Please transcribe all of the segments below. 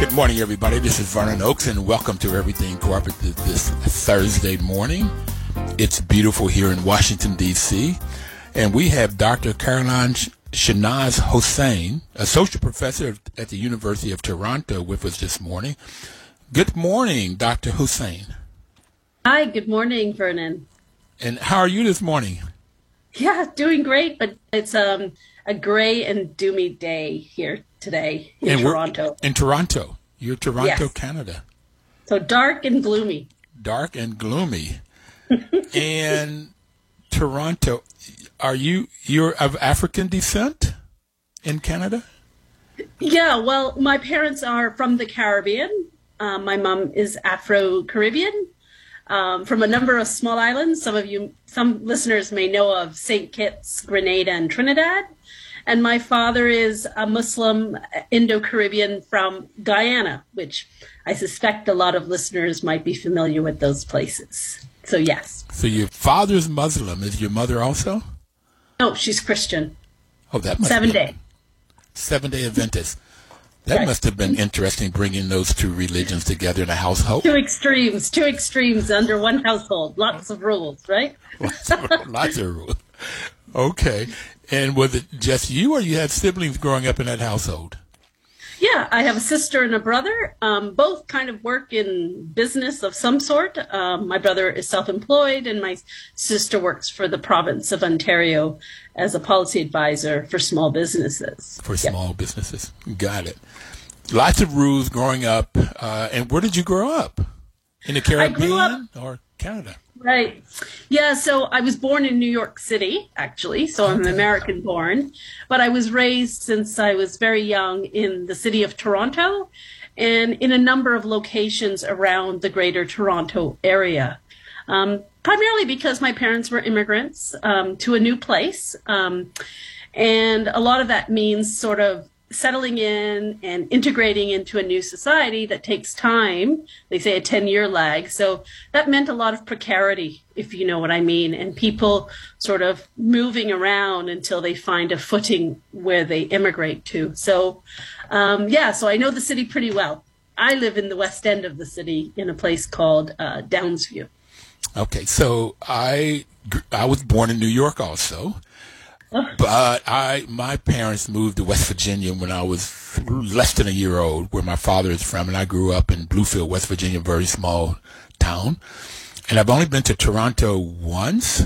Good morning, everybody. This is Vernon Oakes, and welcome to Everything Cooperative this Thursday morning. It's beautiful here in Washington, D.C., and we have Dr. Caroline Shenaz Hossein, associate professor at the University of Toronto, with us this morning. Good morning, Dr. Hossein. Hi, good morning, Vernon. And how are you this morning? Yeah, doing great, but it's um, a gray and doomy day here today in and Toronto. In Toronto. You're Toronto, Yes. Canada. So dark and gloomy. Dark and gloomy. and Toronto, are you you're of African descent in Canada? Yeah, well, my parents are from the Caribbean. Um, my mom is Afro Caribbean um, from a number of small islands. Some of you, some listeners may know of St. Kitts, Grenada, and Trinidad. And my father is a Muslim Indo Caribbean from Guyana, which I suspect a lot of listeners might be familiar with those places. So, yes. So your father's Muslim. Is your mother also? No, she's Christian. Oh, that must Seven be- day. Seven Day Adventist. That Right. must have been interesting bringing those two religions together in a household. Two extremes, two extremes under one household. Lots of rules, right? lots, of, lots of rules. Okay. And was it just you, or you had siblings growing up in that household? Yeah, I have a sister and a brother. Um, both kind of work in business of some sort. Um, my brother is self employed, and my sister works for the province of Ontario as a policy advisor for small businesses. for small businesses. Got it. Lots of rules growing up. Uh, and where did you grow up? In the grew up- Caribbean or Canada? Right. Yeah, so I was born in New York City, actually. So I'm American born. But I was raised since I was very young in the city of Toronto and in a number of locations around the greater Toronto area. Um, primarily because my parents were immigrants um, to a new place. Um, and a lot of that means sort of settling in and integrating into a new society that takes time. They say a 10 year lag. So that meant a lot of precarity, if you know what I mean, and people sort of moving around until they find a footing where they immigrate to. So, um, yeah, so I know the city pretty well. I live in the west end of the city in a place called uh, Downsview. Okay, so I I was born in New York also, but I my parents moved to West Virginia when I was less than a year old, where my father is from, and I grew up in Bluefield, West Virginia, a very small town. And I've only been to Toronto once,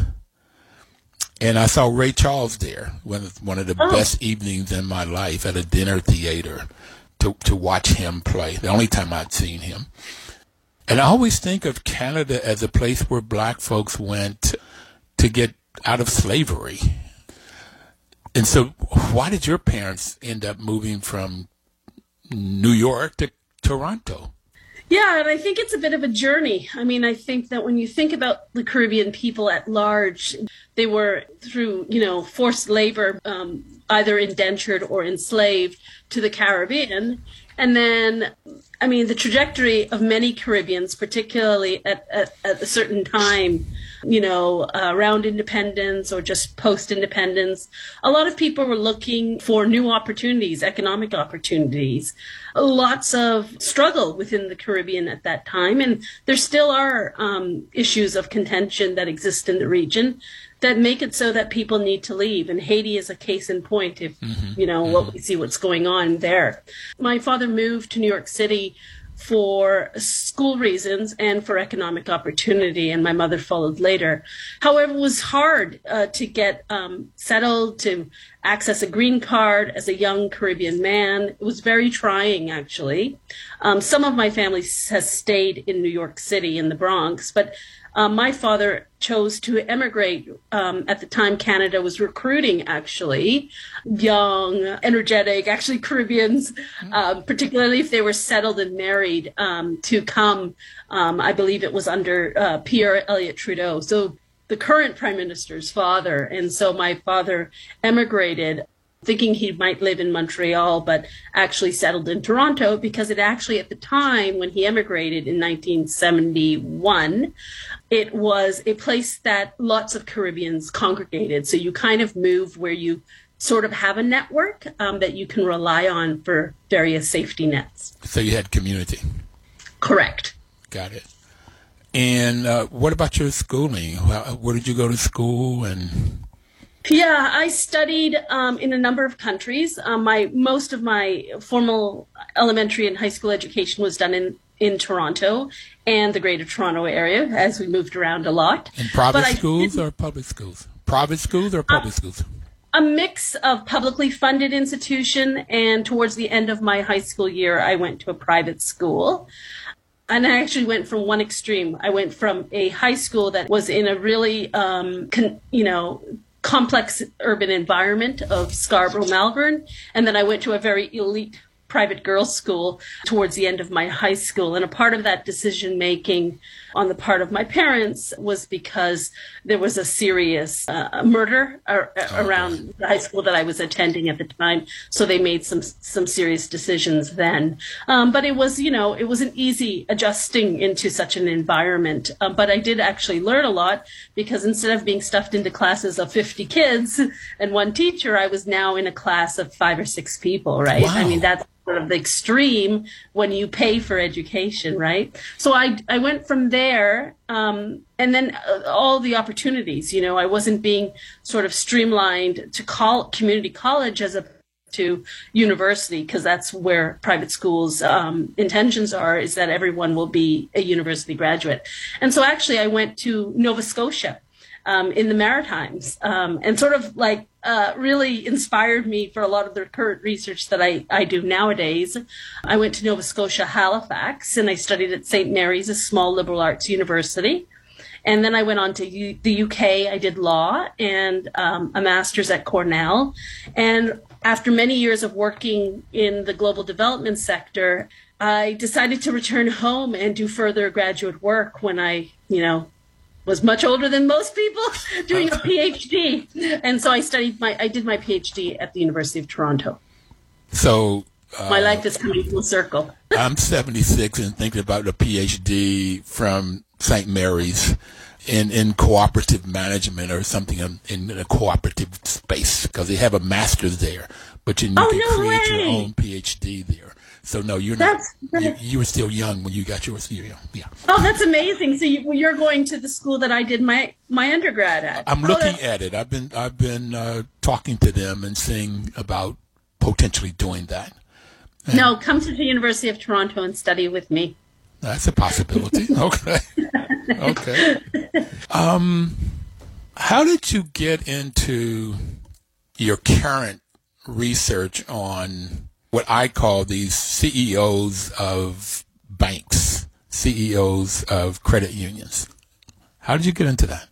and I saw Ray Charles there. One of, one of the Oh. best evenings in my life at a dinner theater to to watch him play. The only time I'd seen him. And I always think of Canada as a place where black folks went to get out of slavery. And so, why did your parents end up moving from New York to Toronto? Yeah, and I think it's a bit of a journey. I mean, I think that when you think about the Caribbean people at large, they were through, you know, forced labor, um, either indentured or enslaved to the Caribbean. And then, I mean, the trajectory of many Caribbeans, particularly at, at, at a certain time, you know, uh, around independence or just post independence, a lot of people were looking for new opportunities, economic opportunities. Lots of struggle within the Caribbean at that time, and there still are um, issues of contention that exist in the region that make it so that people need to leave. And Haiti is a case in point. If you know what we see, what's going on there. My father moved to New York City for school reasons and for economic opportunity, and my mother followed later. However, it was hard uh, to get um, settled, to access a green card as a young Caribbean man. It was very trying, actually. Um, some of my family has stayed in New York City in the Bronx, but um, my father chose to emigrate. Um, at the time, Canada was recruiting actually young, energetic, actually Caribbeans, um, particularly if they were settled and married, um, to come. Um, I believe it was under uh, Pierre Elliott Trudeau. So the current prime minister's father. And so my father emigrated thinking he might live in Montreal, but actually settled in Toronto because it actually, at the time when he emigrated in 1971, it was a place that lots of Caribbeans congregated. So you kind of move where you sort of have a network um, that you can rely on for various safety nets. So you had community. Correct. Got it. And uh, what about your schooling? Where did you go to school and yeah, I studied um, in a number of countries. Um, my most of my formal elementary and high school education was done in in Toronto and the Greater Toronto area, as we moved around a lot. In private but schools or public schools? Private schools or public uh, schools? A mix of publicly funded institution, and towards the end of my high school year, I went to a private school and I actually went from one extreme. I went from a high school that was in a really, um, con, you know, complex urban environment of Scarborough, Malvern. And then I went to a very elite private girls' school towards the end of my high school. And a part of that decision making on the part of my parents was because there was a serious uh, murder ar- oh, around the high school that I was attending at the time. So they made some some serious decisions then. Um, but it was, you know, it wasn't easy adjusting into such an environment. Uh, but I did actually learn a lot because instead of being stuffed into classes of 50 kids and one teacher, I was now in a class of five or six people, right? Wow. I mean, that's sort of the extreme when you pay for education, right? So I, I went from there, um, and then uh, all the opportunities, you know, I wasn't being sort of streamlined to call community college as a to university because that's where private schools um, intentions are is that everyone will be a university graduate and so actually i went to nova scotia um, in the Maritimes, um, and sort of like uh, really inspired me for a lot of the current research that I, I do nowadays. I went to Nova Scotia, Halifax, and I studied at St. Mary's, a small liberal arts university. And then I went on to U- the UK. I did law and um, a master's at Cornell. And after many years of working in the global development sector, I decided to return home and do further graduate work when I, you know, was much older than most people doing a PhD. And so I studied my, I did my PhD at the University of Toronto. So uh, my life is coming full circle. I'm 76 and thinking about a PhD from St. Mary's in, in cooperative management or something in, in a cooperative space because they have a master's there, but you, oh, can no create way. your own PhD there. So no, you're that's, not. You, you, were still young when you got yours. Yeah. yeah. Oh, that's amazing. So you, are going to the school that I did my my undergrad at. I'm oh, looking at it. I've been I've been uh, talking to them and seeing about potentially doing that. And no, come to the University of Toronto and study with me. That's a possibility. okay. okay. Um, how did you get into your current research on what I call these CEOs of banks, CEOs of credit unions. How did you get into that?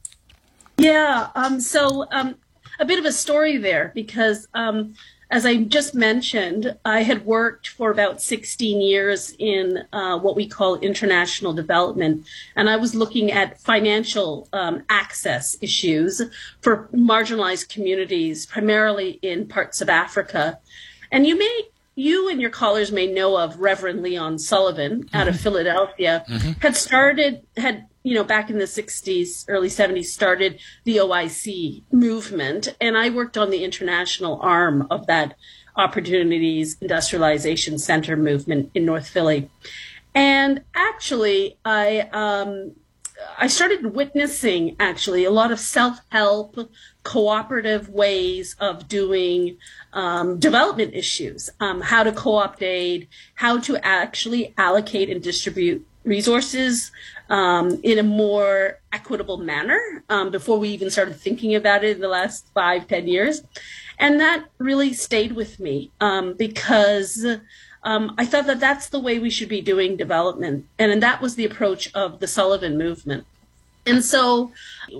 Yeah, um, so um, a bit of a story there because, um, as I just mentioned, I had worked for about 16 years in uh, what we call international development, and I was looking at financial um, access issues for marginalized communities, primarily in parts of Africa. And you may you and your callers may know of Reverend Leon Sullivan out mm-hmm. of Philadelphia, mm-hmm. had started, had, you know, back in the 60s, early 70s, started the OIC movement. And I worked on the international arm of that Opportunities Industrialization Center movement in North Philly. And actually, I, um, I started witnessing actually a lot of self help, cooperative ways of doing um, development issues, um, how to co-opt aid, how to actually allocate and distribute resources um, in a more equitable manner um, before we even started thinking about it in the last five, ten years. And that really stayed with me um, because um, I thought that that's the way we should be doing development. And, and that was the approach of the Sullivan movement. And so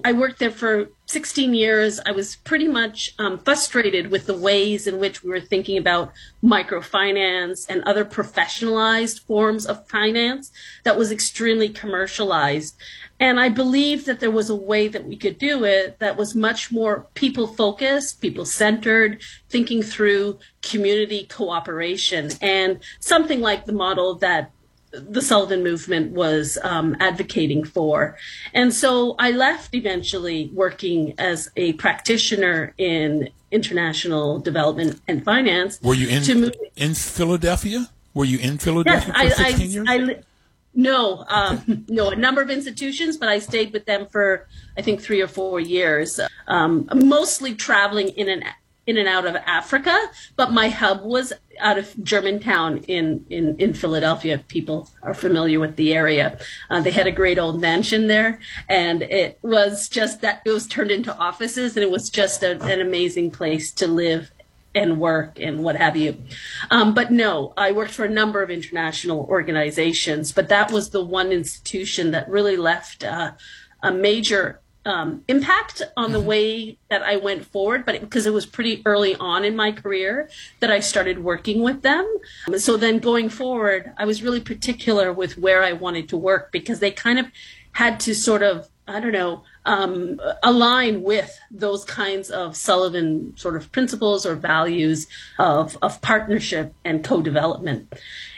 I worked there for 16 years. I was pretty much um, frustrated with the ways in which we were thinking about microfinance and other professionalized forms of finance that was extremely commercialized. And I believed that there was a way that we could do it that was much more people focused, people centered, thinking through community cooperation and something like the model that the Sullivan movement was um, advocating for. And so I left eventually working as a practitioner in international development and finance. Were you in, in Philadelphia? Were you in Philadelphia yes, for 16 I, years? I, no, um, no, a number of institutions, but I stayed with them for I think three or four years, um, mostly traveling in and in and out of Africa. But my hub was out of Germantown in in in Philadelphia. People are familiar with the area. Uh, they had a great old mansion there, and it was just that it was turned into offices, and it was just a, an amazing place to live and work and what have you. Um, but no, I worked for a number of international organizations, but that was the one institution that really left uh, a major um, impact on the mm-hmm. way that I went forward, but because it, it, was pretty early on in my career that I started working with them. So then going forward, I was really particular with where I wanted to work because they kind of had to sort of, I don't know, um, align with those kinds of Sullivan sort of principles or values of, of partnership and co-development.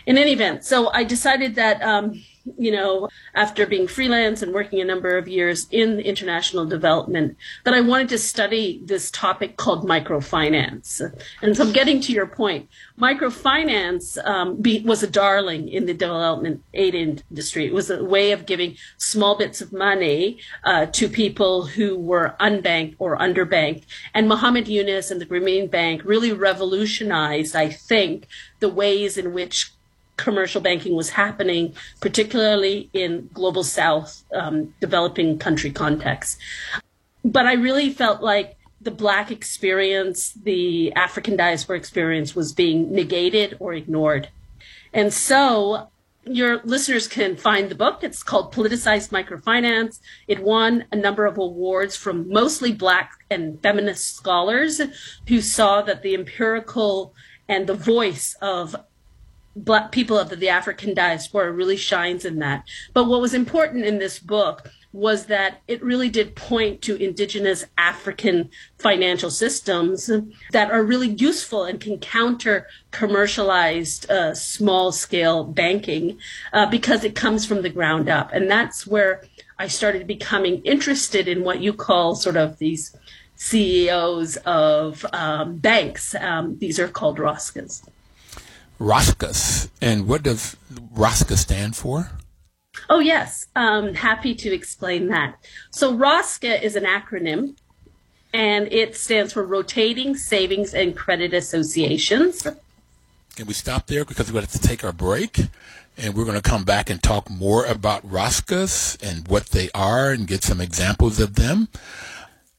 In any event, so I decided that, um, you know, after being freelance and working a number of years in international development, that I wanted to study this topic called microfinance. And so getting to your point. Microfinance um, be, was a darling in the development aid industry. It was a way of giving small bits of money uh, to people who were unbanked or underbanked. And Muhammad Yunus and the Grameen Bank really revolutionized, I think, the ways in which commercial banking was happening, particularly in global south um, developing country contexts. But I really felt like the black experience, the African diaspora experience was being negated or ignored. And so your listeners can find the book. It's called Politicized Microfinance. It won a number of awards from mostly black and feminist scholars who saw that the empirical and the voice of black people of the, African diaspora really shines in that. But what was important in this book was that it really did point to indigenous African financial systems that are really useful and can counter commercialized uh, small scale banking uh, because it comes from the ground up. And that's where I started becoming interested in what you call sort of these CEOs of um, banks. Um, these are called ROSCAs. ROSCAs. And what does ROSCA stand for? Oh, yes. Um, happy to explain that. So, ROSCA is an acronym and it stands for Rotating Savings and Credit Associations. Can we stop there because we're going to have to take our break? And we're going to come back and talk more about ROSCAs and what they are and get some examples of them.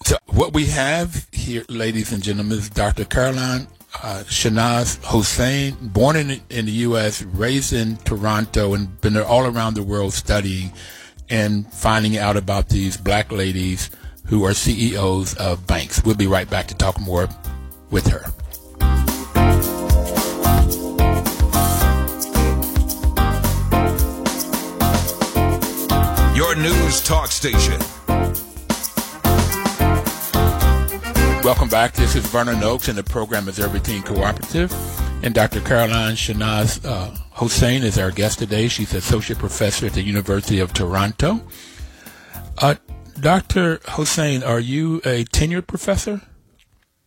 So, what we have here, ladies and gentlemen, is Dr. Caroline uh, Shenaz Hossein, born in, in the U.S., raised in Toronto, and been all around the world studying and finding out about these black ladies who are CEOs of banks. We'll be right back to talk more with her. Your news talk station Welcome back. This is Vernon Oakes, and the program is Everything Cooperative. And Dr. Caroline Shenaz uh, Hossein is our guest today. She's associate professor at the University of Toronto. Uh, Dr. Hossein, are you a tenured professor?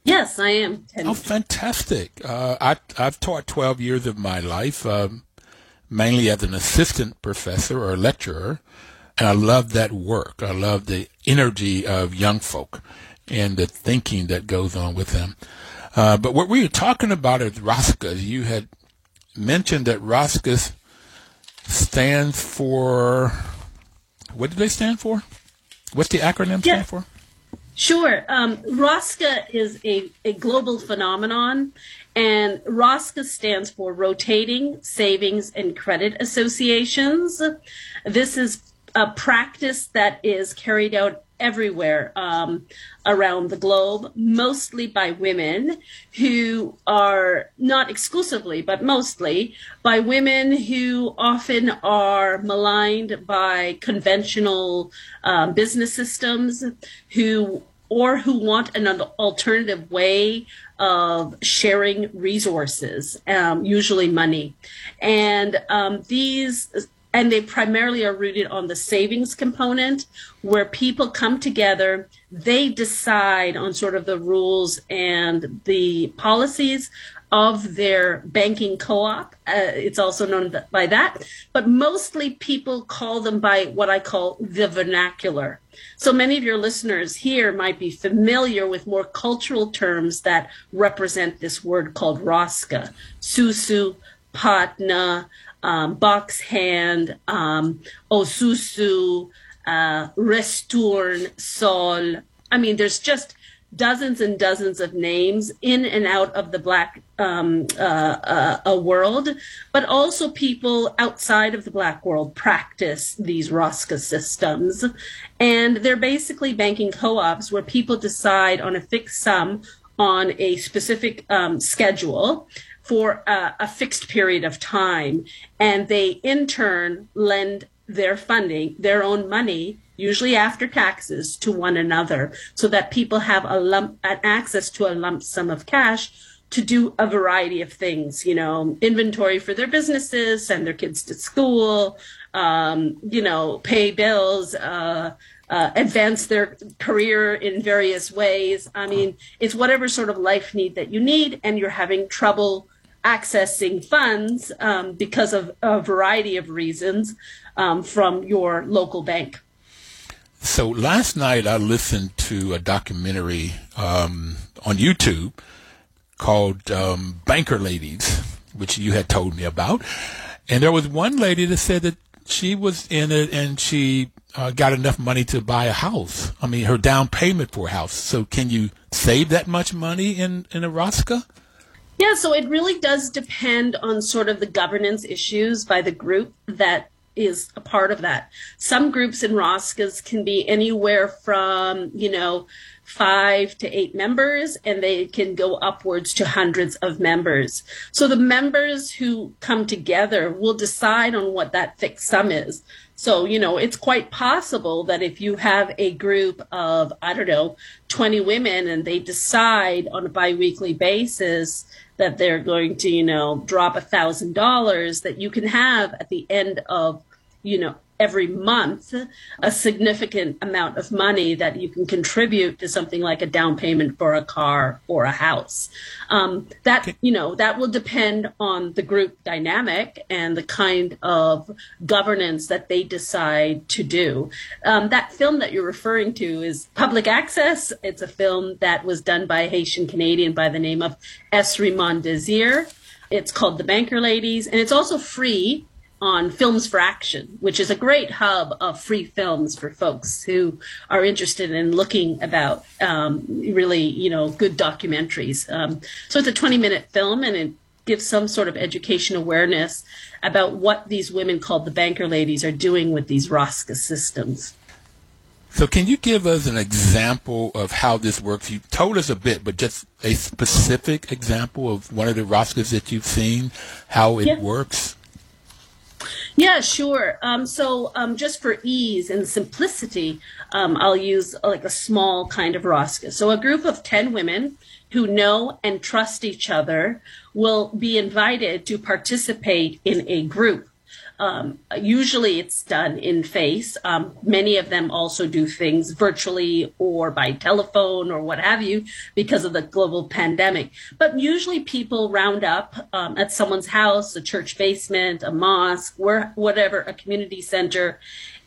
Yes, I am. Tenured. Oh, fantastic! Uh, I, I've taught 12 years of my life, um, mainly as an assistant professor or lecturer, and I love that work. I love the energy of young folk and the thinking that goes on with them. Uh, but what we were talking about is ROSCAs. You had mentioned that ROSCAs stands for, what do they stand for? What's the acronym yeah. stand for? Sure. Um, ROSCA is a, a global phenomenon, and ROSCA stands for Rotating Savings and Credit Associations. This is a practice that is carried out everywhere um, around the globe, mostly by women who are not exclusively, but mostly by women who often are maligned by conventional um, business systems, who or who want an alternative way of sharing resources, um, usually money, and um, these and they primarily are rooted on the savings component where people come together they decide on sort of the rules and the policies of their banking co-op. Uh, it's also known by that. But mostly people call them by what i call the vernacular. So many of your listeners here might be familiar with more cultural terms that represent this word called rosca. Susu patna um, box hand, um, osusu, uh, resturn, sol. I mean, there's just dozens and dozens of names in and out of the black um, uh, uh, world, but also people outside of the black world practice these Rosca systems. And they're basically banking co ops where people decide on a fixed sum on a specific um, schedule for a, a fixed period of time. And they in turn lend their funding, their own money, usually after taxes, to one another so that people have a lump, an access to a lump sum of cash to do a variety of things, you know, inventory for their businesses, send their kids to school, um, you know, pay bills, uh, uh, advance their career in various ways. I mean, it's whatever sort of life need that you need, and you're having trouble accessing funds um, because of a variety of reasons um, from your local bank. So last night I listened to a documentary um, on YouTube called um, Banker Ladies, which you had told me about. And there was one lady that said that she was in it and she uh, got enough money to buy a house. I mean, her down payment for a house. So can you save that much money in, in a Rosca? Yeah, so it really does depend on sort of the governance issues by the group that is a part of that. Some groups in Roscas can be anywhere from, you know, five to eight members, and they can go upwards to hundreds of members. So the members who come together will decide on what that fixed sum is. So, you know, it's quite possible that if you have a group of, I don't know, 20 women and they decide on a biweekly basis that they're going to, you know, drop a thousand dollars that you can have at the end of, you know, every month a significant amount of money that you can contribute to something like a down payment for a car or a house. Um, that you know that will depend on the group dynamic and the kind of governance that they decide to do. Um, that film that you're referring to is public access. It's a film that was done by a Haitian Canadian by the name of Esery Mondesir. It's called The Banker Ladies, and it's also free on Films for Action, which is a great hub of free films for folks who are interested in looking about um, really, you know, good documentaries. Um, so it's a 20 minute film and it gives some sort of education awareness about what these women called the banker ladies are doing with these Rosca systems. So can you give us an example of how this works? You told us a bit, but just a specific example of one of the Roscas that you've seen, how it yeah. works? Yeah, sure. Um, so um, just for ease and simplicity, um, I'll use uh, like a small kind of Rosca. So a group of 10 women who know and trust each other will be invited to participate in a group um, usually it's done in face. Um, many of them also do things virtually or by telephone or what have you because of the global pandemic. But usually people round up um, at someone's house, a church basement, a mosque, where, whatever, a community center.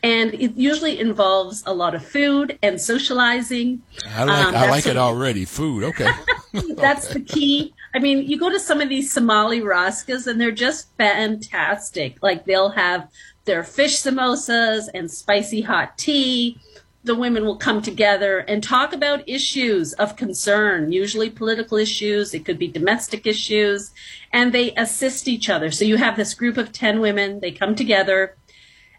And it usually involves a lot of food and socializing. I like, um, I like it already. Food, okay. that's the key. I mean, you go to some of these Somali Roscas and they're just fantastic. Like they'll have their fish samosas and spicy hot tea. the women will come together and talk about issues of concern, usually political issues. It could be domestic issues, and they assist each other. So you have this group of 10 women, they come together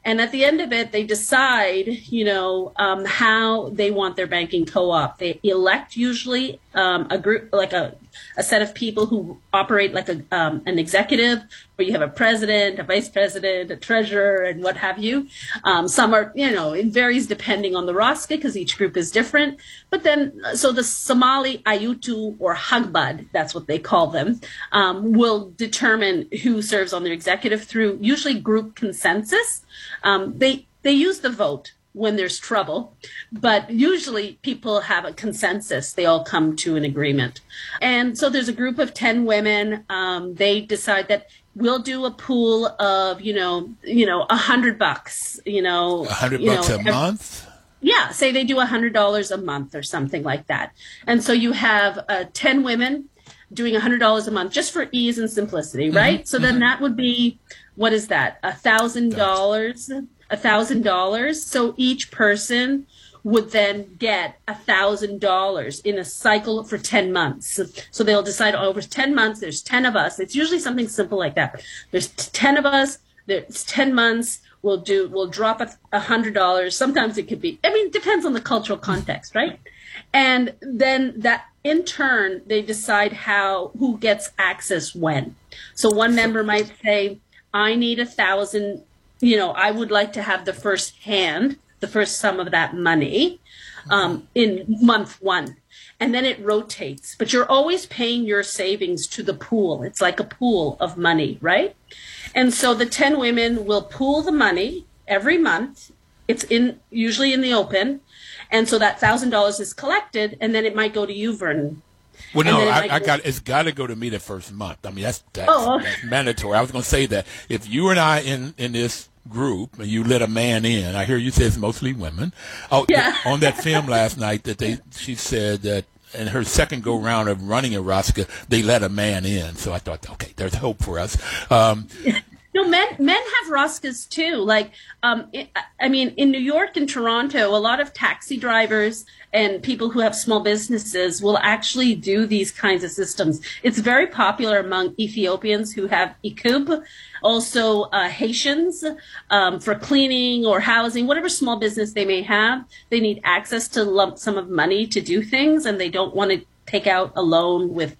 and at the end of it, they decide, you know, um, how they want their banking co-op. They elect usually um, a group, like a, a set of people who operate like a, um, an executive, where you have a president, a vice president, a treasurer, and what have you. Um, some are, you know, it varies depending on the Rosca because each group is different. But then, so the Somali Ayutu or Hagbad, that's what they call them, um, will determine who serves on their executive through usually group consensus. Um, they they use the vote when there's trouble, but usually people have a consensus. They all come to an agreement, and so there's a group of ten women. Um, they decide that we'll do a pool of you know you know a hundred bucks. You know, A hundred bucks know, a every- month. yeah, say they do a $100 a month or something like that. And so you have uh, 10 women doing a $100 a month just for ease and simplicity, right? So then that would be, what is that? A $1,000, a $1,000. So each person would then get a thousand dollars in a cycle for 10 months. So they'll decide oh, over 10 months, there's 10 of us. It's usually something simple like that. There's 10 of us, there's 10 months, we'll do, we'll drop a a hundred dollars. Sometimes it could be, I mean, it depends on the cultural context, right? And then that in turn, they decide how, who gets access when. So one member might say, I need a thousand, you know, I would like to have the first hand, the first sum of that money um, in month one. And then it rotates, but you're always paying your savings to the pool. It's like a pool of money, right? And so the 10 women will pool the money every month. It's in usually in the open. And so that thousand dollars is collected and then it might go to you, Vernon. Well, And no, I, I got it's got to go to me the first month. I mean, that's that's, Oh, that's mandatory. I was going to say that if you and I in in this group and you let a man in, I hear you say it's mostly women. Oh, Yeah. on that film last night that they she said that in her second go round of running in Rosca, they let a man in. So I thought, okay, there's hope for us. Um, No, men men have Roscas too. Like, um, I I mean, in New York and Toronto, a lot of taxi drivers and people who have small businesses will actually do these kinds of systems. It's very popular among Ethiopians who have ikub, also uh, Haitians um, for cleaning or housing, whatever small business they may have. They need access to lump sum of money to do things, and they don't want to take out a loan with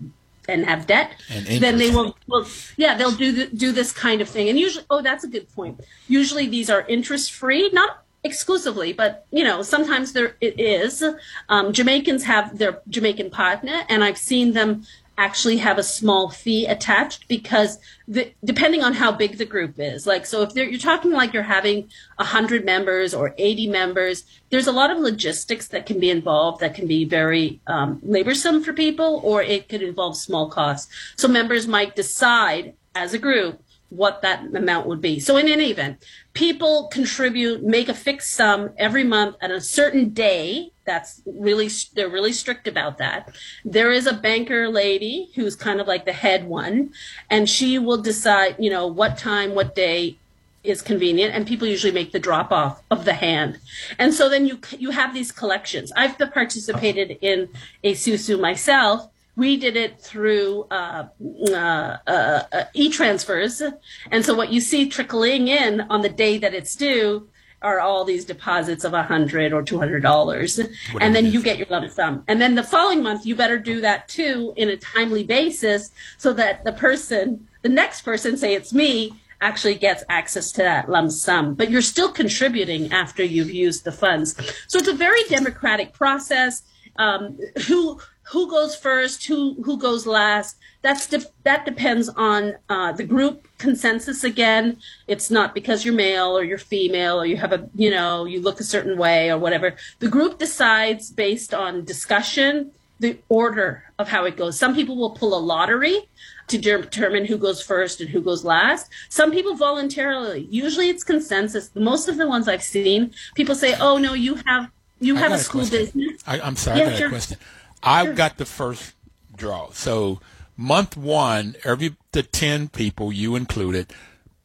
and have debt, And then they will, will yeah, they'll do th- do this kind of thing. And usually, oh, that's a good point. Usually, these are interest free, not exclusively, but you know, sometimes there it is. Um, Jamaicans have their Jamaican partner, and I've seen them actually have a small fee attached because the, depending on how big the group is like so if you're talking like you're having 100 members or 80 members there's a lot of logistics that can be involved that can be very um, laborsome for people or it could involve small costs so members might decide as a group what that amount would be. So in any event, people contribute, make a fixed sum every month at a certain day. That's really, they're really strict about that. There is a banker lady who's kind of like the head one, and she will decide, you know, what time, what day is convenient and people usually make the drop off of the hand. And so then you you have these collections. I've participated in a susu myself. We did it through uh, uh, uh, uh, e-transfers. And so what you see trickling in on the day that it's due are all these deposits of a hundred or two hundred dollars and then you get your lump sum and then the following month you better do that too in a timely basis so that the person the next person say it's me actually gets access to that lump sum, but you're still contributing after you've used the funds. So it's a very democratic process. Um, who who goes first? Who who goes last? That's de- that depends on uh, the group consensus. Again, it's not because you're male or you're female or you have a you know you look a certain way or whatever. The group decides based on discussion the order of how it goes. Some people will pull a lottery to determine who goes first and who goes last. Some people voluntarily. Usually it's consensus. Most of the ones I've seen, people say, "Oh no, you have you I have a school business." I, I'm sorry, Yeah, I got sure. a question. I've got the first draw. So month one, every the ten people, you included,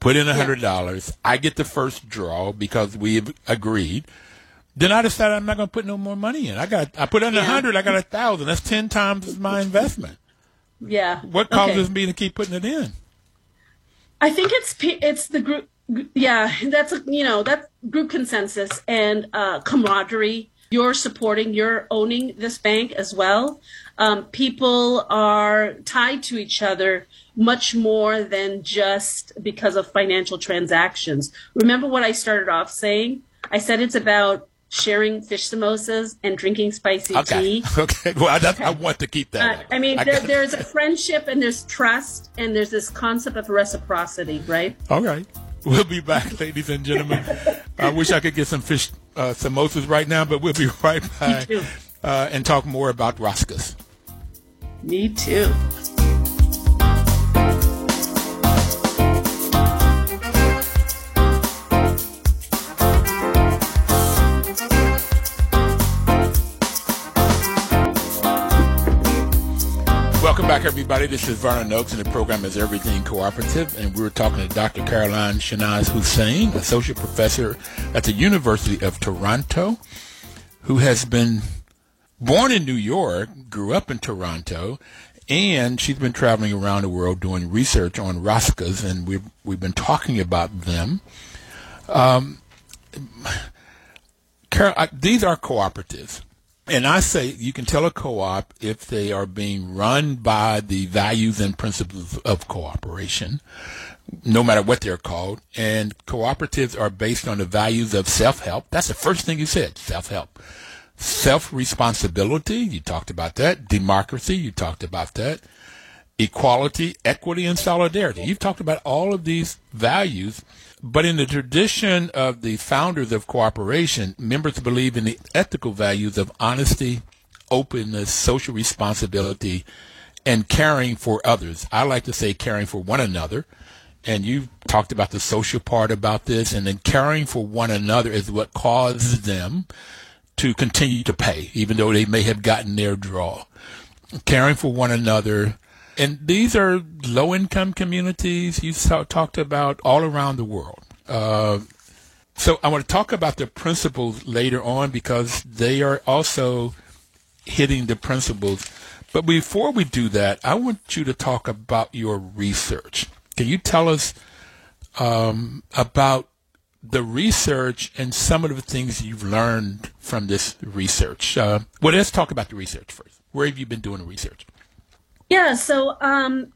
put in a hundred dollars. I get the first draw because we've agreed. Then I decided I'm not going to put no more money in. I got I put in a Yeah. hundred, I got a thousand. That's ten times my investment. Yeah. What Okay. causes me to keep putting it in? I think it's it's the group. Yeah, that's you know that's group consensus and uh, camaraderie. You're supporting, you're owning this bank as well. Um, people are tied to each other much more than just because of financial transactions. Remember what I started off saying? I said it's about sharing fish samosas and drinking spicy Okay. tea. Okay. Well, I, that's, I want to keep Uh, that. I mean, there, there's a friendship and there's trust and there's this concept of reciprocity, right? All right. We'll be back, ladies and gentlemen. I wish I could get some fish uh, samosas right now, but we'll be right back uh, and talk more about Roscas. Me too. Welcome back, everybody. This is Vernon Oakes, and the program is Everything Cooperative. And we're talking to Dr. Caroline Shenaz Hossein, Associate Professor at the University of Toronto, who has been born in New York, grew up in Toronto, and she's been traveling around the world doing research on Roscas, and we've, we've been talking about them. Um, Carol, I, these are cooperatives. And I say you can tell a co-op if they are being run by the values and principles of cooperation, no matter what they're called. And cooperatives are based on the values of self-help. That's the first thing you said, self-help. Self-responsibility, you talked about that. Democracy, you talked about that. Equality, equity, and solidarity. You've talked about all of these values. But in the tradition of the founders of cooperation, members believe in the ethical values of honesty, openness, social responsibility, and caring for others. I like to say caring for one another. And you talked about the social part about this, and then caring for one another is what causes them to continue to pay, even though they may have gotten their draw. Caring for one another. And these are low income communities you saw, talked about all around the world. Uh, so I want to talk about the principles later on because they are also hitting the principles. But before we do that, I want you to talk about your research. Can you tell us um, about the research and some of the things you've learned from this research? Uh, well, let's talk about the research first. Where have you been doing the research? Yeah, so um,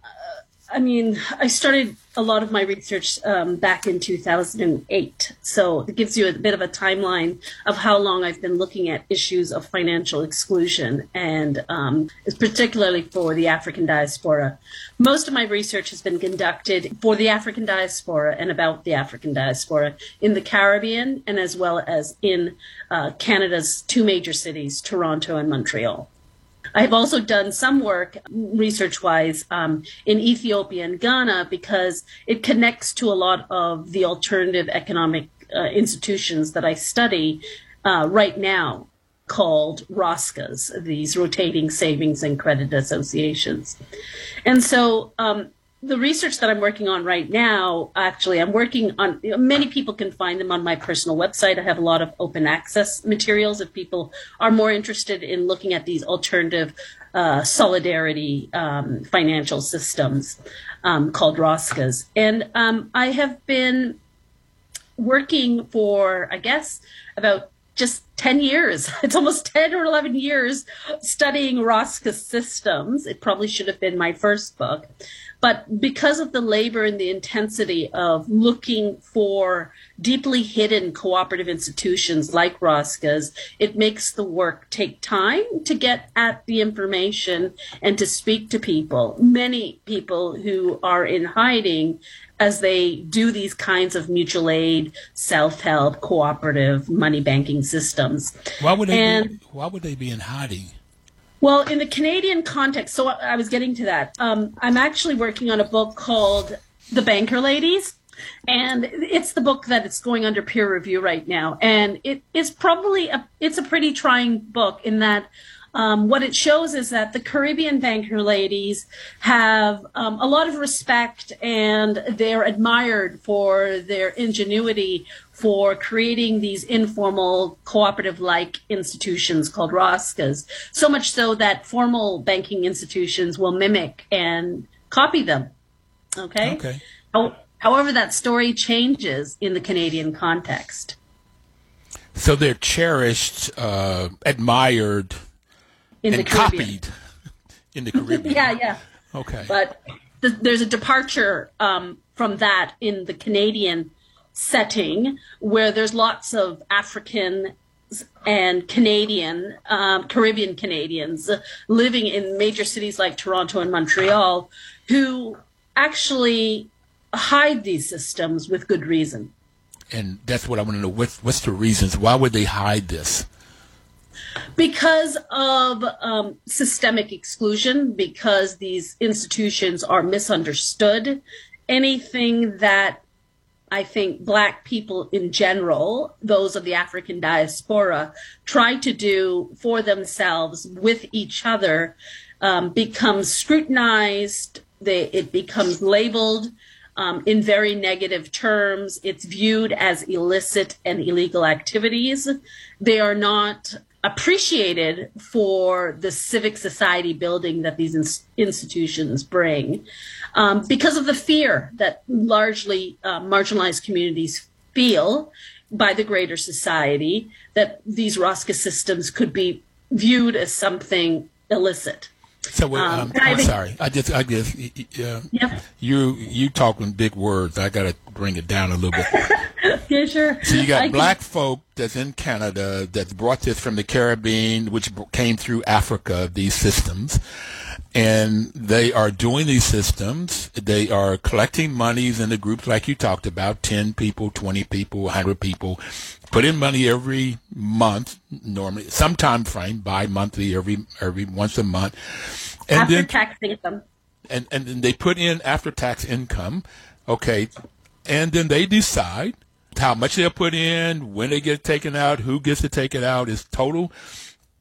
I mean, I started a lot of my research um, back in 2008. So it gives you a bit of a timeline of how long I've been looking at issues of financial exclusion, and um, particularly for the African diaspora. Most of my research has been conducted for the African diaspora and about the African diaspora in the Caribbean and as well as in uh, Canada's two major cities, Toronto and Montreal. I've also done some work research wise um, in Ethiopia and Ghana because it connects to a lot of the alternative economic uh, institutions that I study uh, right now called ROSCAs, these rotating savings and credit associations. And so um, the research that I'm working on right now, actually, I'm working on, many people can find them on my personal website. I have a lot of open access materials if people are more interested in looking at these alternative uh, solidarity um, financial systems um, called ROSCAs. And um, I have been working for, I guess, about just 10 years. It's almost 10 or 11 years studying ROSCA systems. It probably should have been my first book. But because of the labor and the intensity of looking for deeply hidden cooperative institutions like ROSCAs, it makes the work take time to get at the information and to speak to people. Many people who are in hiding as they do these kinds of mutual aid, self-help, cooperative money banking systems. Why would they? And- be, why would they be in hiding? Well, in the Canadian context, so I was getting to that. Um, I'm actually working on a book called The Banker Ladies. And it's the book that it's going under peer review right now. And it is probably a, it's a pretty trying book in that Um, what it shows is that the Caribbean banker ladies have um, a lot of respect and they're admired for their ingenuity for creating these informal cooperative like institutions called Roscas. So much so that formal banking institutions will mimic and copy them. Okay? Okay. However, that story changes in the Canadian context. So they're cherished, uh, admired, In and the Caribbean. copied in the Caribbean. Yeah, yeah. Okay. But th- there's a departure um, from that in the Canadian setting where there's lots of African and Canadian, um, Caribbean Canadians living in major cities like Toronto and Montreal who actually hide these systems with good reason. and that's what I want to know. What's, what's the reasons? Why would they hide this? Because of um, systemic exclusion, because these institutions are misunderstood, anything that I think black people in general, those of the African diaspora, try to do for themselves with each other um, becomes scrutinized, they, it becomes labeled. Um, in very negative terms. It's viewed as illicit and illegal activities. They are not appreciated for the civic society building that these ins- institutions bring um, because of the fear that largely uh, marginalized communities feel by the greater society that these ROSCA systems could be viewed as something illicit. So wait, Um, um, I I'm sorry. I just, I just, y- y- uh, Yep. you, you talking big words. I got to bring it down a little bit. Yeah, sure. So you I got can- black folk that's in Canada that's brought this from the Caribbean, which came through Africa, these systems. And they are doing these systems. They are collecting monies in the groups like you talked about, 10 people, 20 people, 100 people, put in money every month, normally, some time frame, bi-monthly, every, every once a month. And after then, taxing them. and, and then they put in after tax income, okay, and then they decide how much they'll put in, when they get taken out, who gets to take it out is total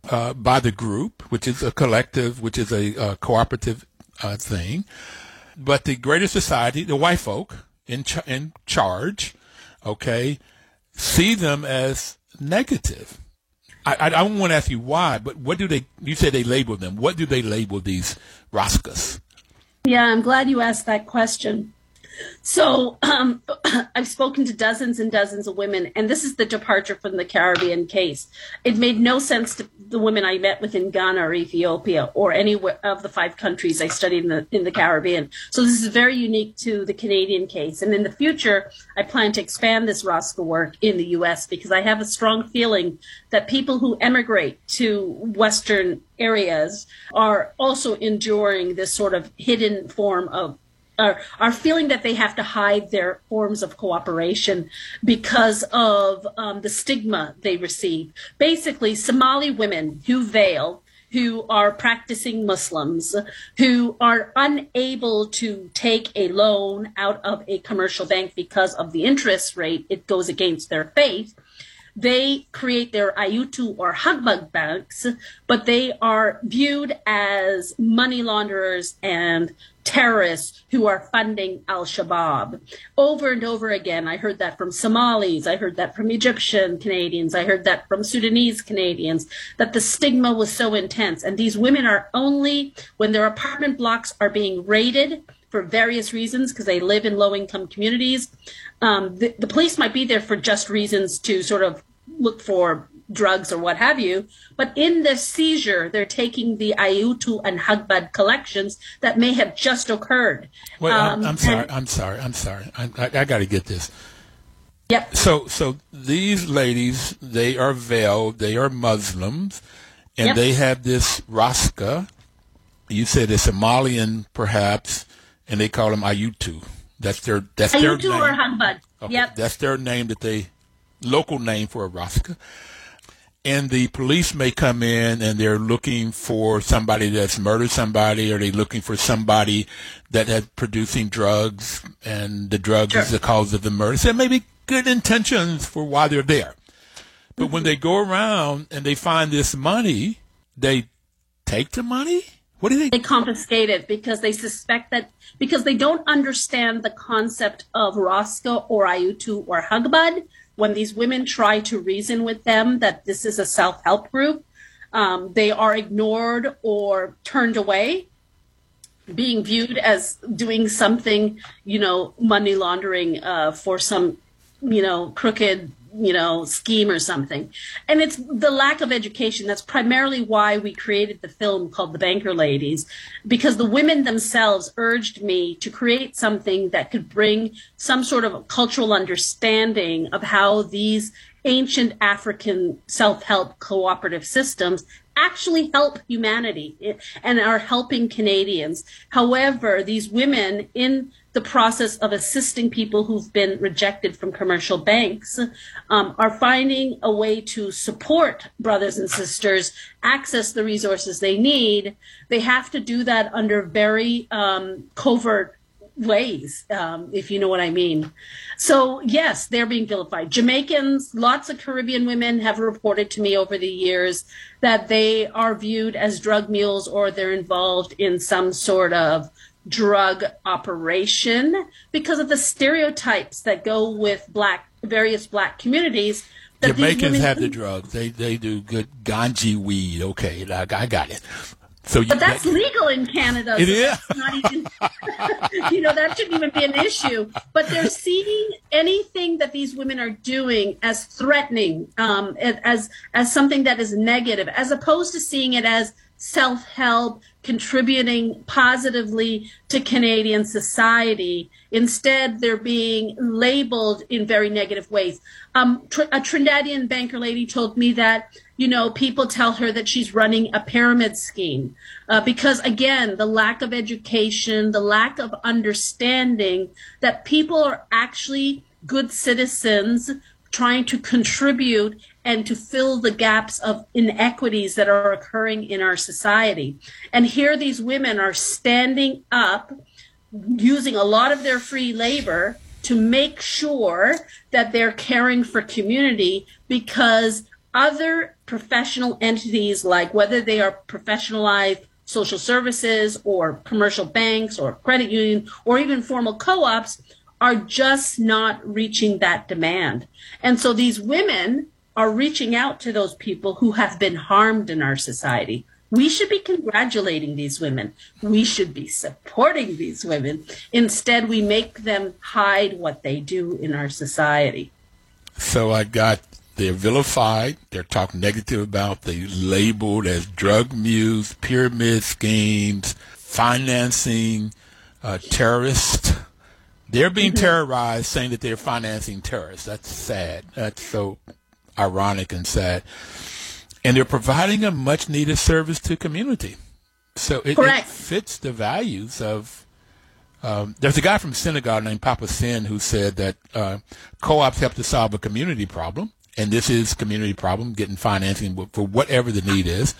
uh, by the group, which is a collective, which is a uh, cooperative uh, thing. But the greater society, the white folk in ch- in charge, okay, see them as negative. I, I, I want to ask you why, but what do they? You say they label them. What do they label these Roscas? Yeah, I'm glad you asked that question. So, um, I've spoken to dozens and dozens of women, and this is the departure from the Caribbean case. It made no sense to the women I met with in Ghana or Ethiopia or any of the five countries I studied in the in the Caribbean. So this is very unique to the Canadian case. And in the future, I plan to expand this ROSCA work in the U.S. because I have a strong feeling that people who emigrate to Western areas are also enduring this sort of hidden form of are, are feeling that they have to hide their forms of cooperation because of um, the stigma they receive. Basically, Somali women who veil, who are practicing Muslims, who are unable to take a loan out of a commercial bank because of the interest rate, it goes against their faith they create their Ayutu or Hagbad banks, but they are viewed as money launderers and terrorists who are funding Al Shabaab. Over and over again, I heard that from Somalis, I heard that from Egyptian Canadians, I heard that from Sudanese Canadians, that the stigma was so intense. And these women are only, when their apartment blocks are being raided, for various reasons because they live in low income communities. Um, the, the police might be there for just reasons to sort of look for drugs or what have you. But in the seizure, they're taking the Ayutu and Hagbad collections that may have just occurred. Wait, I'm, Um, I'm sorry. and- I'm sorry. I'm sorry. I, I, I got to get this. Yep. So, so these ladies, they are veiled. They are Muslims, and Yep. they have this Rosca. You said a Somalian, perhaps, and they call them Ayutu. That's their. That's their Ayutu name. or Hagbad. Okay, Yep. That's their name that they, local name for a Rosca. And the police may come in and they're looking for somebody that's murdered somebody or they're looking for somebody that has producing drugs and the drugs is the cause of the murder. So maybe good intentions for why they're there. But when mm-hmm. they go around and they find this money, they take the money? What do they? They confiscate it because they suspect that because they don't understand the concept of Rosca or Ayutu or Hagbad. When these women try to reason with them that this is a self-help group, um, they are ignored or turned away, being viewed as doing something, you know, money laundering uh, for some, you know, crooked you know, scheme or something. And it's the lack of education. That's primarily why we created the film called The Banker Ladies, because the women themselves urged me to create something that could bring some sort of cultural understanding of how these ancient African self-help cooperative systems actually help humanity and are helping Canadians. However, these women in the process of assisting people who've been rejected from commercial banks um, are finding a way to support brothers and sisters access the resources they need. They have to do that under very um, covert ways, um, if you know what I mean. So, yes, they're being vilified. Jamaicans, lots of Caribbean women have reported to me over the years that they are viewed as drug mules or they're involved in some sort of drug operation because of the stereotypes that go with black various black communities. Jamaicans have the drugs. They they do good ganji weed. Okay, I, I got it. So, but that's that, legal in Canada. It so is. Not even, you know, that shouldn't even be an issue. But they're seeing anything that these women are doing as threatening, um, as as something that is negative, as opposed to seeing it as self help, contributing positively to Canadian society. Instead, they're being labeled in very negative ways. Um, a Trinidadian banker lady told me that, you know, people tell her that she's running a pyramid scheme uh, because, again, the lack of education, the lack of understanding that people are actually good citizens trying to contribute and to fill the gaps of inequities that are occurring in our society. And here these women are standing up, using a lot of their free labor to make sure that they're caring for community because other professional entities, like whether they are professionalized social services or commercial banks or credit union or even formal co-ops, are just not reaching that demand. And so these women are reaching out to those people who have been harmed in our society. We should be congratulating these women. We should be supporting these women. Instead, we make them hide what they do in our society. So I got they're vilified. They're talked negative about. They're labeled as drug mules, pyramid schemes, financing uh, terrorists. They're being mm-hmm. terrorized, saying that they're financing terrorists. That's sad. That's so ironic and sad. And they're providing a much needed service to community. So it, it fits the values of. Um, there's a guy from Senegal named Papa Sin who said that uh, co-ops help to solve a community problem, and this is community problem, getting financing for whatever the need is.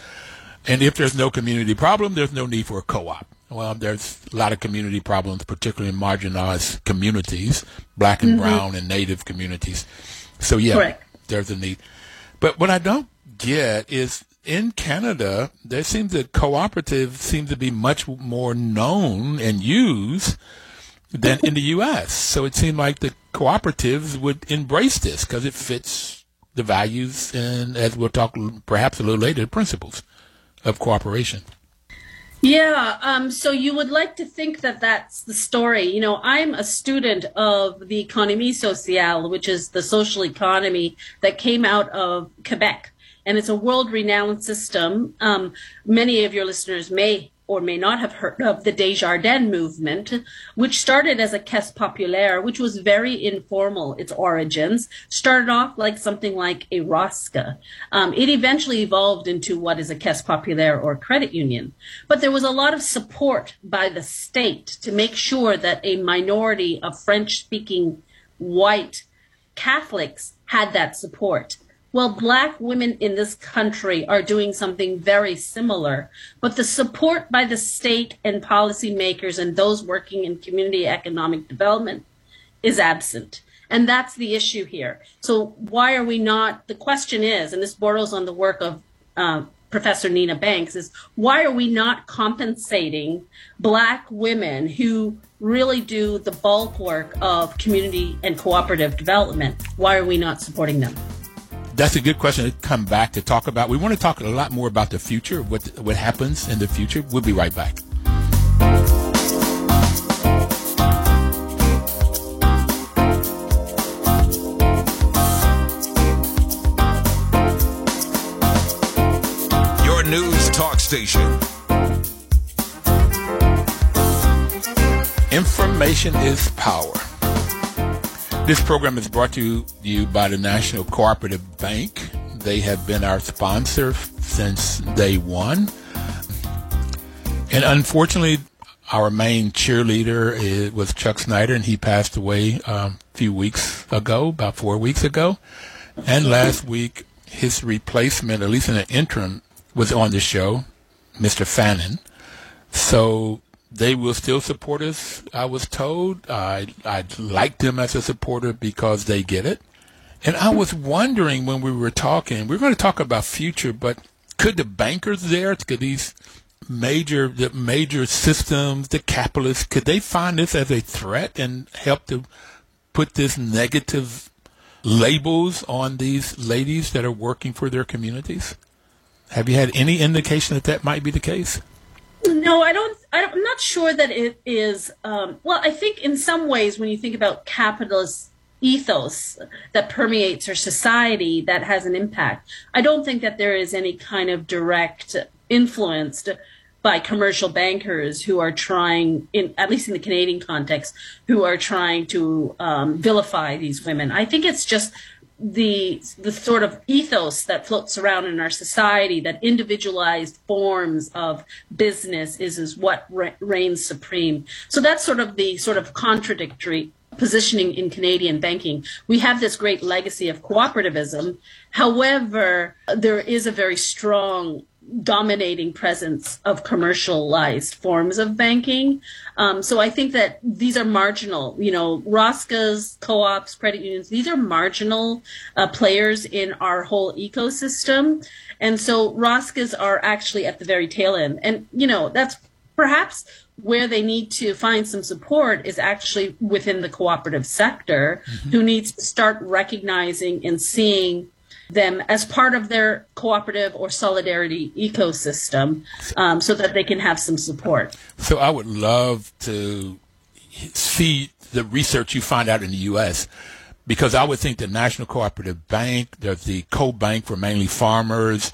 And if there's no community problem, there's no need for a co-op. Well, there's a lot of community problems, particularly in marginalized communities, black and mm-hmm. brown and native communities. So yeah, Correct there's a need. But what I don't get is in Canada, there seems that cooperative seems to be much more known and used than in the U.S. So it seemed like the cooperatives would embrace this because it fits the values and, as we'll talk perhaps a little later, the principles of cooperation. Yeah, um, so you would like to think that that's the story. You know, I'm a student of the Economie Sociale, which is the social economy that came out of Quebec. And it's a world renowned system. Um, many of your listeners may or may not have heard of the Desjardins movement, which started as a caisse populaire, which was very informal, its origins, started off like something like a Rosca. Um, it eventually evolved into what is a caisse populaire or credit union. But there was a lot of support by the state to make sure that a minority of French speaking white Catholics had that support. Well, black women in this country are doing something very similar, but the support by the state and policymakers and those working in community economic development is absent. And that's the issue here. So why are we not, the question is, and this borrows on the work of uh, Professor Nina Banks is why are we not compensating black women who really do the bulk work of community and cooperative development? Why are we not supporting them? That's a good question to come back to talk about. We want to talk a lot more about the future, what what happens in the future. We'll be right back. Your news talk station. Information is power. This program is brought to you by the National Cooperative Bank. They have been our sponsor since day one. And unfortunately, our main cheerleader was Chuck Snyder, and he passed away um, a few weeks ago, about four weeks ago. And last week, his replacement, at least in the interim, was on the show, Mr. Fannin. So they will still support us, I was told. I, I like them as a supporter because they get it. And I was wondering when we were talking, we are going to talk about future, but could the bankers there, could these major, the major systems, the capitalists, could they find this as a threat and help to put this negative labels on these ladies that are working for their communities? Have you had any indication that that might be the case? No, I don't. I am not sure that it is. Um, well, I think in some ways, when you think about capitalist ethos that permeates our society, that has an impact. I don't think that there is any kind of direct influenced by commercial bankers who are trying, in at least in the Canadian context, who are trying to um, vilify these women. I think it's just the the sort of ethos that floats around in our society that individualized forms of business is is what re- reigns supreme. So that's sort of the sort of contradictory positioning in Canadian banking. We have this great legacy of cooperativism. However there is a very strong dominating presence of commercialized forms of banking. Um, so I think that these are marginal, you know, Rosca's, co-ops, credit unions, these are marginal uh, players in our whole ecosystem. And so Rosca's are actually at the very tail end. And, you know, that's perhaps where they need to find some support is actually within the cooperative sector, mm-hmm. who needs to start recognizing and seeing them as part of their cooperative or solidarity ecosystem um, so that they can have some support. So I would love to see the research you find out in the U.S. because I would think the National Cooperative Bank, there's the co-bank for mainly farmers,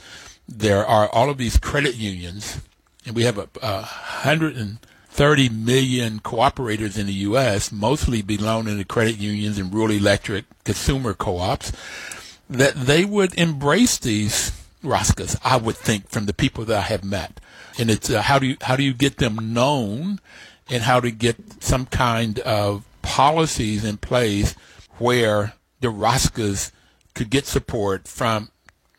there are all of these credit unions, and we have a, a hundred and 30 million cooperators in the U.S., mostly belonging to credit unions and rural electric consumer co-ops that they would embrace these Roscas, I would think, from the people that I have met. And it's uh, how do you how do you get them known, and how to get some kind of policies in place where the Roscas could get support from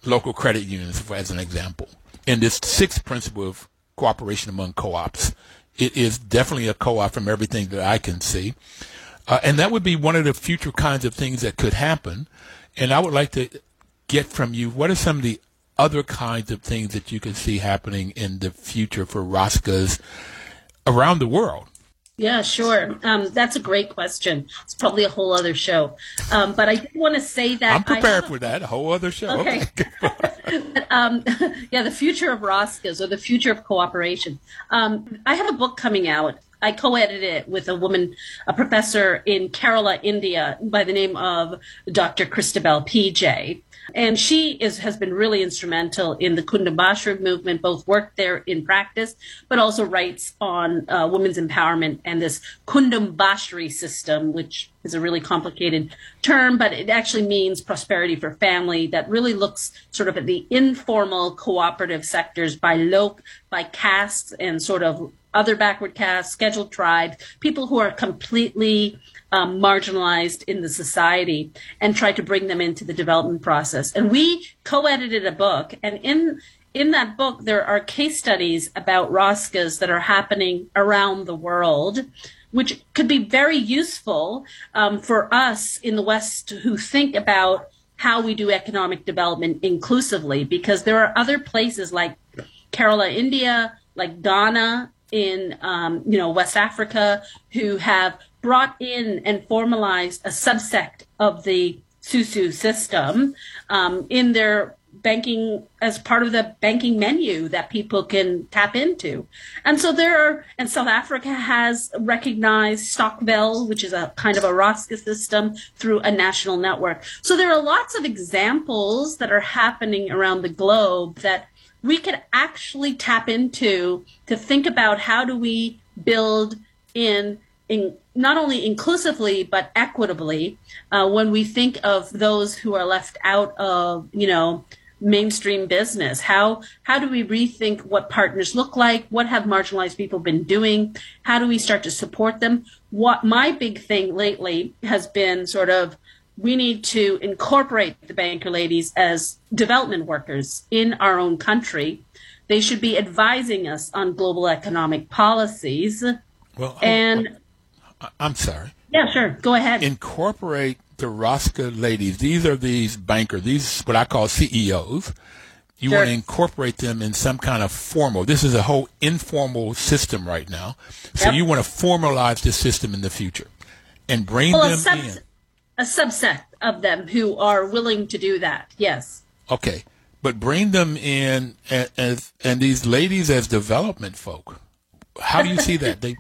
local credit unions, as an example. And this sixth principle of cooperation among co-ops, it is definitely a co-op from everything that I can see. Uh, and that would be one of the future kinds of things that could happen. And I would like to get from you what are some of the other kinds of things that you can see happening in the future for Roscas around the world? Yeah, sure. Um, that's a great question. It's probably a whole other show. Um, but I did want to say that I'm prepared for that. A whole other show. Okay. okay. but, um, yeah, the future of Roscas or the future of cooperation. Um, I have a book coming out I co-edited it with a woman, a professor in Kerala, India, by the name of Dr. Christabel PJ. And she is, has been really instrumental in the Kudumbashree movement, both worked there in practice, but also writes on uh, women's empowerment and this Kudumbashree system, which is a really complicated term, but it actually means prosperity for family that really looks sort of at the informal cooperative sectors by low, by castes and sort of other backward castes, scheduled tribes, people who are completely um, marginalized in the society and try to bring them into the development process. And we co-edited a book, and in in that book there are case studies about Roscas that are happening around the world, which could be very useful um, for us in the West who think about how we do economic development inclusively because there are other places like Kerala, India, like Ghana in um, you know West Africa who have brought in and formalized a subsect of the Susu system um, in their banking as part of the banking menu that people can tap into. And so there are, and South Africa has recognized Stokvel, which is a kind of a Rosca system through a national network. So there are lots of examples that are happening around the globe that we could actually tap into to think about how do we build in in not only inclusively but equitably uh, when we think of those who are left out of you know mainstream business. How how do we rethink what partners look like? What have marginalized people been doing? How do we start to support them? What my big thing lately has been sort of we need to incorporate the banker ladies as development workers in our own country they should be advising us on global economic policies Well, and I- I'm sorry. yeah sure go ahead Incorporate the Rosca ladies. These are these bankers. These what I call CEOs. You Sure. want to incorporate them in some kind of formal. This is a whole informal system right now. So Yep. you want to formalize this system in the future and bring well, them sub- in. A subset of them who are willing to do that yes Okay, but bring them in as, as and these ladies as development folk. How do you see that? They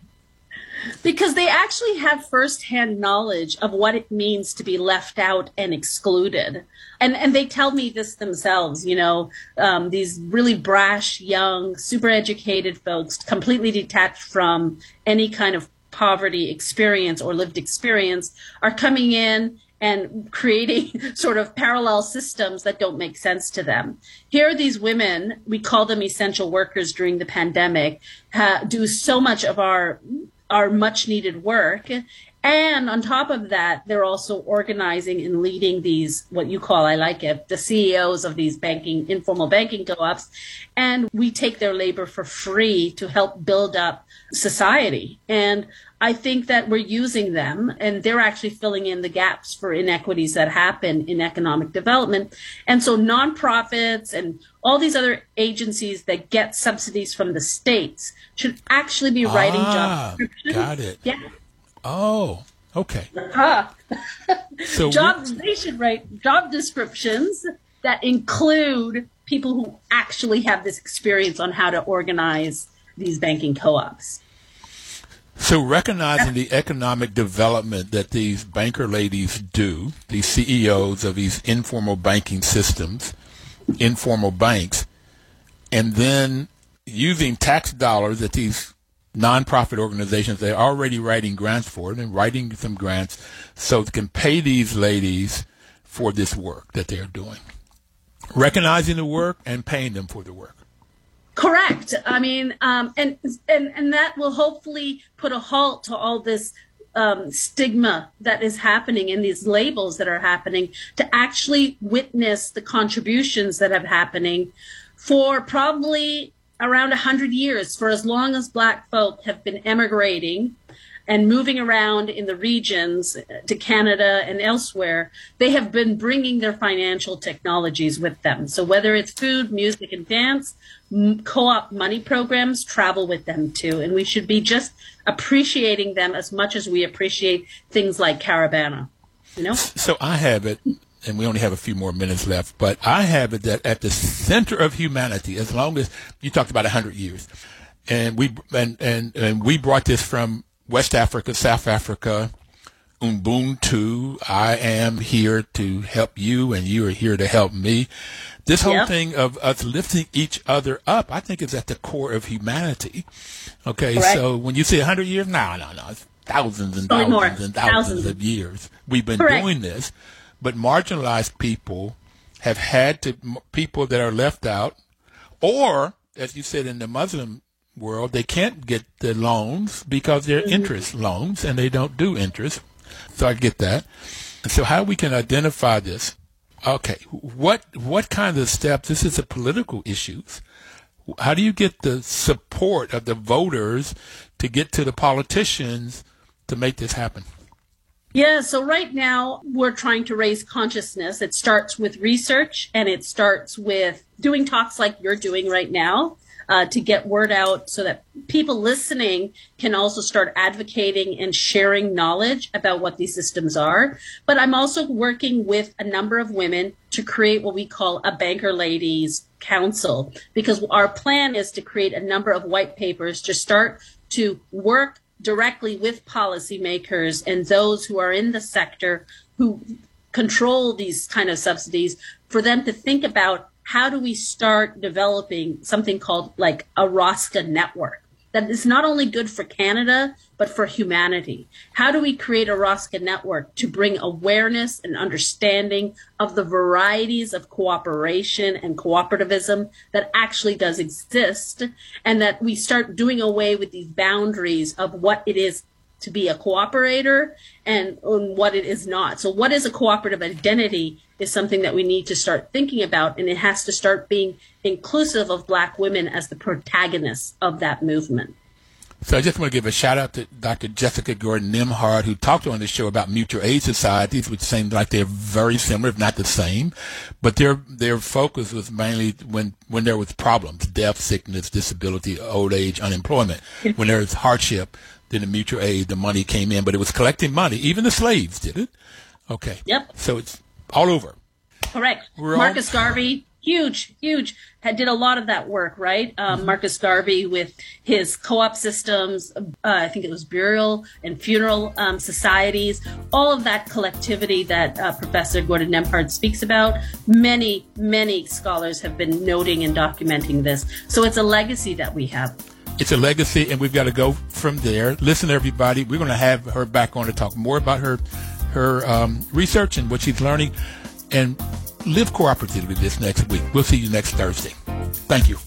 because they actually have firsthand knowledge of what it means to be left out and excluded and and they tell me this themselves you know um, these really brash young super educated folks completely detached from any kind of poverty experience or lived experience are coming in and creating sort of parallel systems that don't make sense to them. Here these women, we call them essential workers during the pandemic, ha- do so much of our our much needed work. And on top of that, they're also organizing and leading these, what you call, I like it, the CEOs of these banking, informal banking co-ops. And we take their labor for free to help build up society. And I think that we're using them and they're actually filling in the gaps for inequities that happen in economic development. And so nonprofits and all these other agencies that get subsidies from the states should actually be writing Ah, job descriptions. got it. Yeah. Oh okay. Ah. So we- Jobs they should write job descriptions that include people who actually have this experience on how to organize these banking co-ops. So recognizing the economic development that these banker ladies do, these CEOs of these informal banking systems, informal banks, and then using tax dollars that these nonprofit organizations they're already writing grants for it and writing some grants so they can pay these ladies for this work that they're doing. Recognizing the work and paying them for the work. Correct. I mean, um, and and and that will hopefully put a halt to all this um, stigma that is happening and these labels that are happening. To actually witness the contributions that have happening for probably around a hundred years, for as long as Black folk have been emigrating and moving around in the regions to Canada and elsewhere, they have been bringing their financial technologies with them. So whether it's food, music, and dance, co-op money programs travel with them too. And we should be just appreciating them as much as we appreciate things like Caribana. You know? So I have it, and we only have a few more minutes left, but I have it that at the center of humanity, as long as you talked about 100 years, and we and, and, and we brought this from West Africa, South Africa, Ubuntu. I am here to help you, and you are here to help me. This whole thing of us lifting each other up, I think, is at the core of humanity. Okay, Correct. so when you say 100 years, no, no, no, it's thousands and thousands and thousands Thousands. of years we've been Correct. doing this, but marginalized people have had to people that are left out, or as you said in the Muslim world, they can't get the loans because they're Mm-hmm. interest loans and they don't do interest. So I get that. And so how we can identify this? Okay, what what kind of steps? This is a political issues. How do you get the support of the voters to get to the politicians to make this happen? Yeah, so right now we're trying to raise consciousness. It starts with research and it starts with doing talks like you're doing right now uh, to get word out so that people listening can also start advocating and sharing knowledge about what these systems are. But I'm also working with a number of women to create what we call a banker ladies council because our plan is to create a number of white papers to start to work directly with policymakers and those who are in the sector who control these kind of subsidies for them to think about how do we start developing something called like a ROSCA network that is not only good for Canada, but for humanity? How do we create a ROSCA network to bring awareness and understanding of the varieties of cooperation and cooperativism that actually does exist and that we start doing away with these boundaries of what it is to be a cooperator and, and what it is not. So what is a cooperative identity is something that we need to start thinking about and it has to start being inclusive of black women as the protagonists of that movement. So I just want to give a shout out to Dr. Jessica Gordon Nembhard, who talked on the show about mutual aid societies, which seemed like they're very similar, if not the same. But their their focus was mainly when when there was problems, death, sickness, disability, old age, unemployment. when there was hardship, then the mutual aid, the money came in, but it was collecting money. Even the slaves did it. Okay. Yep. So it's all over. Correct. We're Marcus all... Garvey, huge, huge, had, did a lot of that work, right? Um, mm-hmm. Marcus Garvey with his co-op systems, uh, I think it was burial and funeral um, societies, all of that collectivity that uh, Professor Gordon Nembhard speaks about. Many, many scholars have been noting and documenting this. So it's a legacy that we have it's a legacy, and we've got to go from there. Listen, everybody, we're going to have her back on to talk more about her her um, research and what she's learning, and live cooperatively this next week. We'll see you next Thursday. Thank you.